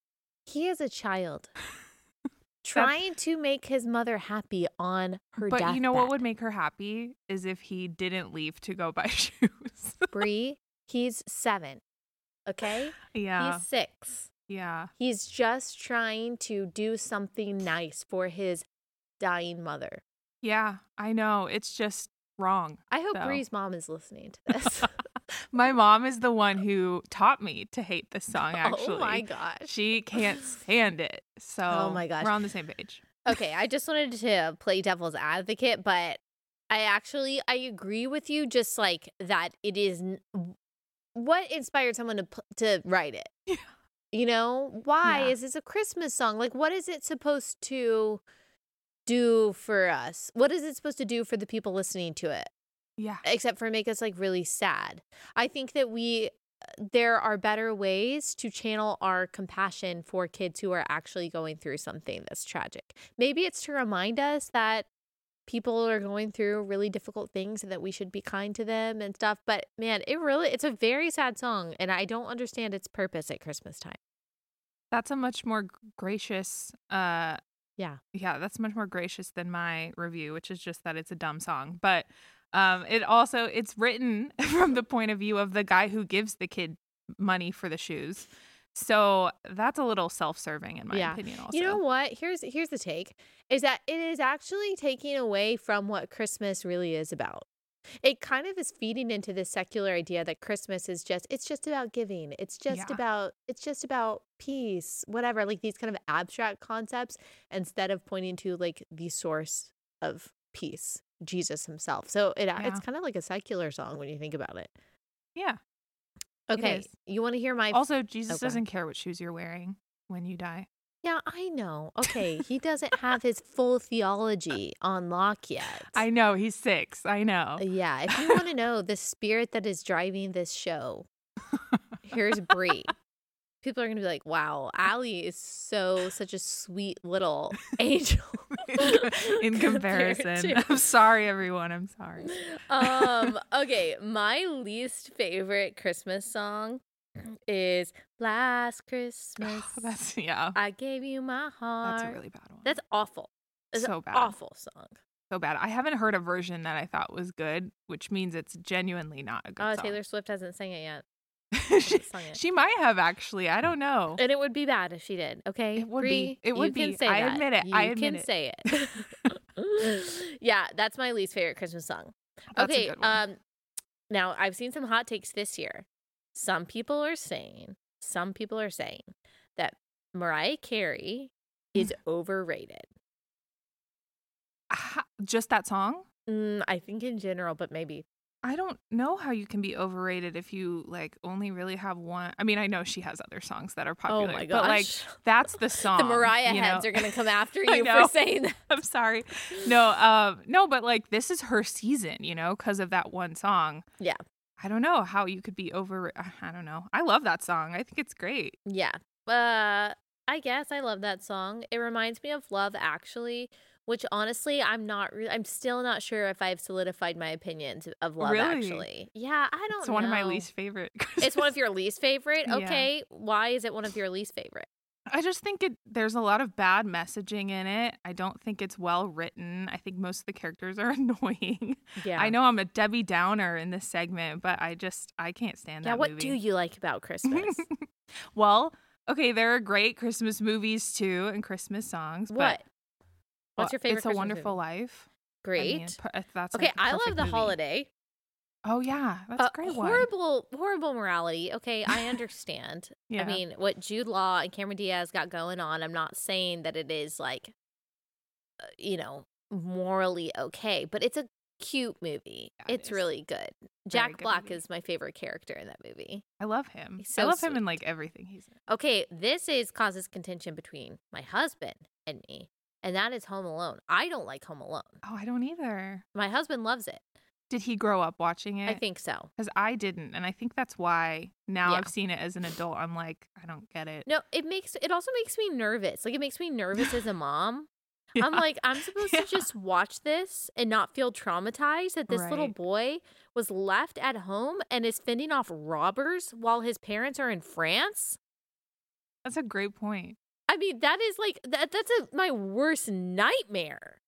he is a child. Trying to make his mother happy on her but you know what would make her happy is if he didn't leave to go buy shoes. Bri, he's seven. Okay? yeah. He's six. yeah. He's just trying to do something nice for his dying mother. Yeah, I know. It's just wrong. I hope. Bri's mom is listening to this. My mom is the one who taught me to hate this song actually. oh my gosh. She can't stand it. So Oh my gosh. We're on the same page. okay, I just wanted to play devil's advocate, but I actually I agree with you just like that it is n- what inspired someone to to write it. Yeah. You know, why Yeah. is this a Christmas song? Like what is it supposed to do for us? What is it supposed to do for the people listening to it? Yeah. except for make us like really sad. I think that we there are better ways to channel our compassion for kids who are actually going through something that's tragic. Maybe it's to remind us that people are going through really difficult things and that we should be kind to them and stuff, but man, it really it's a very sad song and I don't understand its purpose at Christmas time. That's a much more gracious uh Yeah. yeah, that's much more gracious than my review, which is just that it's a dumb song. But um it also it's written from the point of view of the guy who gives the kid money for the shoes. So that's a little self-serving in my Yeah. opinion also. You know what? Here's here's the take is that it is actually taking away from what Christmas really is about. It kind of is feeding into this secular idea that Christmas is just it's just about giving. It's just Yeah. about it's just about peace, whatever, like these kind of abstract concepts instead of pointing to like the source of peace, Jesus himself. So it Yeah. it's kind of like a secular song when you think about it. Yeah. Okay, you want to hear my Also, Jesus doesn't care what shoes you're wearing when you die. Yeah, I know. Okay, he doesn't have his full theology on lock yet. I know he's six. I know. Uh, Yeah, if you want to know the spirit that is driving this show, here's Bri. People are gonna be like, "Wow, Allie is so such a sweet little angel." in comparison. to- I'm sorry, everyone. I'm sorry. um. Okay, my least favorite Christmas song is "Last Christmas." That's yeah. I gave you my heart. That's a really bad one. That's awful. It's So bad. awful song. so bad. I haven't heard a version that I thought was good, which means it's genuinely not a good song. Oh, song. Taylor Swift hasn't sang it yet. she, she might have actually. I don't know. And it would be bad if she did. Okay, It would be. It would you can be. I that. admit it. You I admit it. Can it. say it. yeah, that's my least favorite Christmas song. That's okay, um, now I've seen some hot takes this year. Some people are saying, some people are saying that Mariah Carey is Mm. overrated. Just that song? Mm, I think in general, but maybe. I don't know how you can be overrated if you like only really have one. I mean, I know she has other songs that are popular, oh but like that's the song. the Mariah heads know? are gonna come after you for saying that. I'm sorry. No, um, no, but like this is her season, you know, because of that one song. Yeah. I don't know how you could be over. I don't know. I love that song. I think it's great. Yeah. Uh I guess I love that song. It reminds me of Love Actually, which honestly I'm not re- I'm still not sure if I've solidified my opinions of Love Really? Actually. Yeah, I don't know. It's one of my least favorite. It's one of your least favorite? Yeah. Okay. Why is it one of your least favorite? I just think it. There's a lot of bad messaging in it. I don't think it's well written. I think most of the characters are annoying. Yeah. I know I'm a Debbie Downer in this segment, but I just I can't stand Yeah, that Yeah, what movie. do you like about Christmas? well, okay, there are great Christmas movies too and Christmas songs. what? What's your favorite It's a Christmas Wonderful movie? Life. I Great. mean, per- that's okay, a I love The movie. Holiday. Oh yeah, that's a Uh, great one. horrible, horrible morality. Okay, I understand. Yeah. I mean, what Jude Law and Cameron Diaz got going on, I'm not saying that it is like, uh, you know, morally okay, but it's a cute movie. Yeah, it it's is. really good. Jack good Black movie. is my favorite character in that movie. I love him. He's I so love him in like everything he's in. Okay, this is causes contention between my husband and me, and that is Home Alone. I don't like Home Alone. Oh, I don't either. My husband loves it. Did he grow up watching it? I think so. Because I didn't. And I think that's why now Yeah. I've seen it as an adult. I'm like, I don't get it. No, it makes it also makes me nervous. Like it makes me nervous as a mom. Yeah. I'm like, I'm supposed Yeah. to just watch this and not feel traumatized that this little boy was left at home and is fending off robbers while his parents are in France. That's a great point. I mean, that is like that. That's a, my worst nightmare.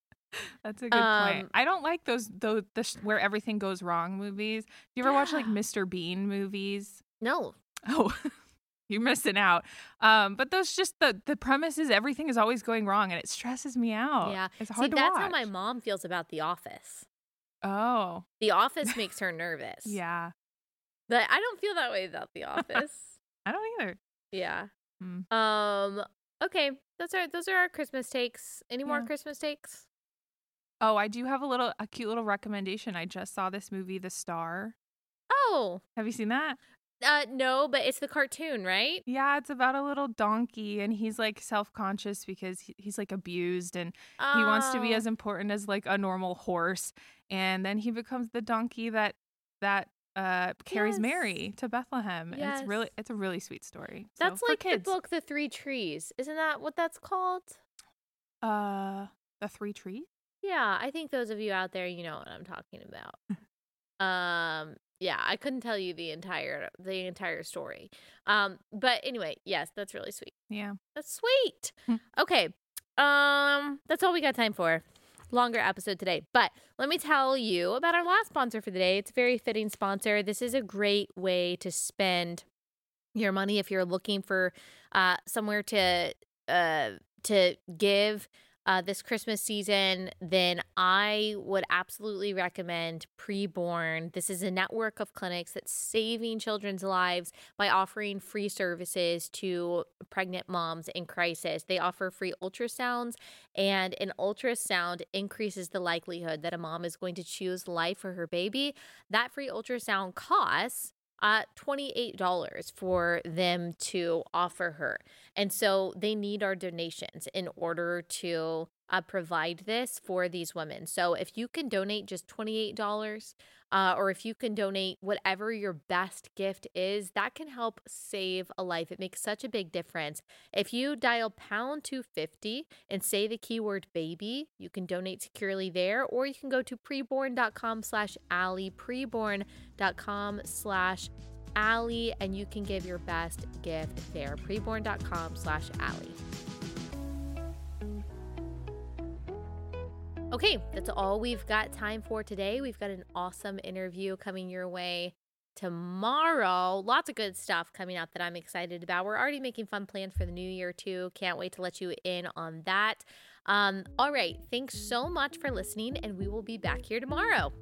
That's a good point. Um, I don't like those those the sh- where everything goes wrong movies. Do you ever watch like Mr. Bean movies? No, Oh, you're missing out. Um, but those just the the premise is everything is always going wrong, and it stresses me out. yeah. it's See, hard to that's watch. how my mom feels about The Office. Oh, The Office makes her nervous. yeah. but I don't feel that way about The Office. I don't either. yeah. Hmm. Um. Okay. Those are those are our Christmas takes. Any more Christmas takes? Oh, I do have a little a cute little recommendation. I just saw this movie, The Star. Oh, Have you seen that? uh, no, but it's the cartoon, right? Yeah, it's about a little donkey, and he's like self conscious because he, he's like abused, and he wants to be Oh. as important as like a normal horse, and then he becomes the donkey that that uh carries Yes. Mary to Bethlehem, and it's really it's a really sweet story. That's for like the book, The Three Trees. Isn't that what that's called? Uh, the three trees. Yeah, I think those of you out there, you know what I'm talking about. um, yeah, I couldn't tell you the entire the entire story. Um, but anyway, yes, that's really sweet. Yeah. That's sweet. Okay. Um, that's all we got time for. Longer episode today. But let me tell you about our last sponsor for the day. It's a very fitting sponsor. This is a great way to spend your money if you're looking for uh somewhere to uh to give uh, this Christmas season, then I would absolutely recommend Preborn. This is a network of clinics that's saving children's lives by offering free services to pregnant moms in crisis. They offer free ultrasounds, and an ultrasound increases the likelihood that a mom is going to choose life for her baby. That free ultrasound costs uh, $28 for them to offer her. And so they need our donations in order to uh, provide this for these women. So if you can donate just $28, uh, or if you can donate whatever your best gift is, that can help save a life. It makes such a big difference. If you dial pound 250 and say the keyword baby, you can donate securely there, or you can go to preborn.com slash Allie, preborn.com slash Allie, and you can give your best gift there. Preborn.com slash Allie. Okay, that's all we've got time for today. We've got an awesome interview coming your way tomorrow. Lots of good stuff coming up that I'm excited about. We're already making fun plans for the new year, too. Can't wait to let you in on that. Um, all right, thanks so much for listening, and we will be back here tomorrow.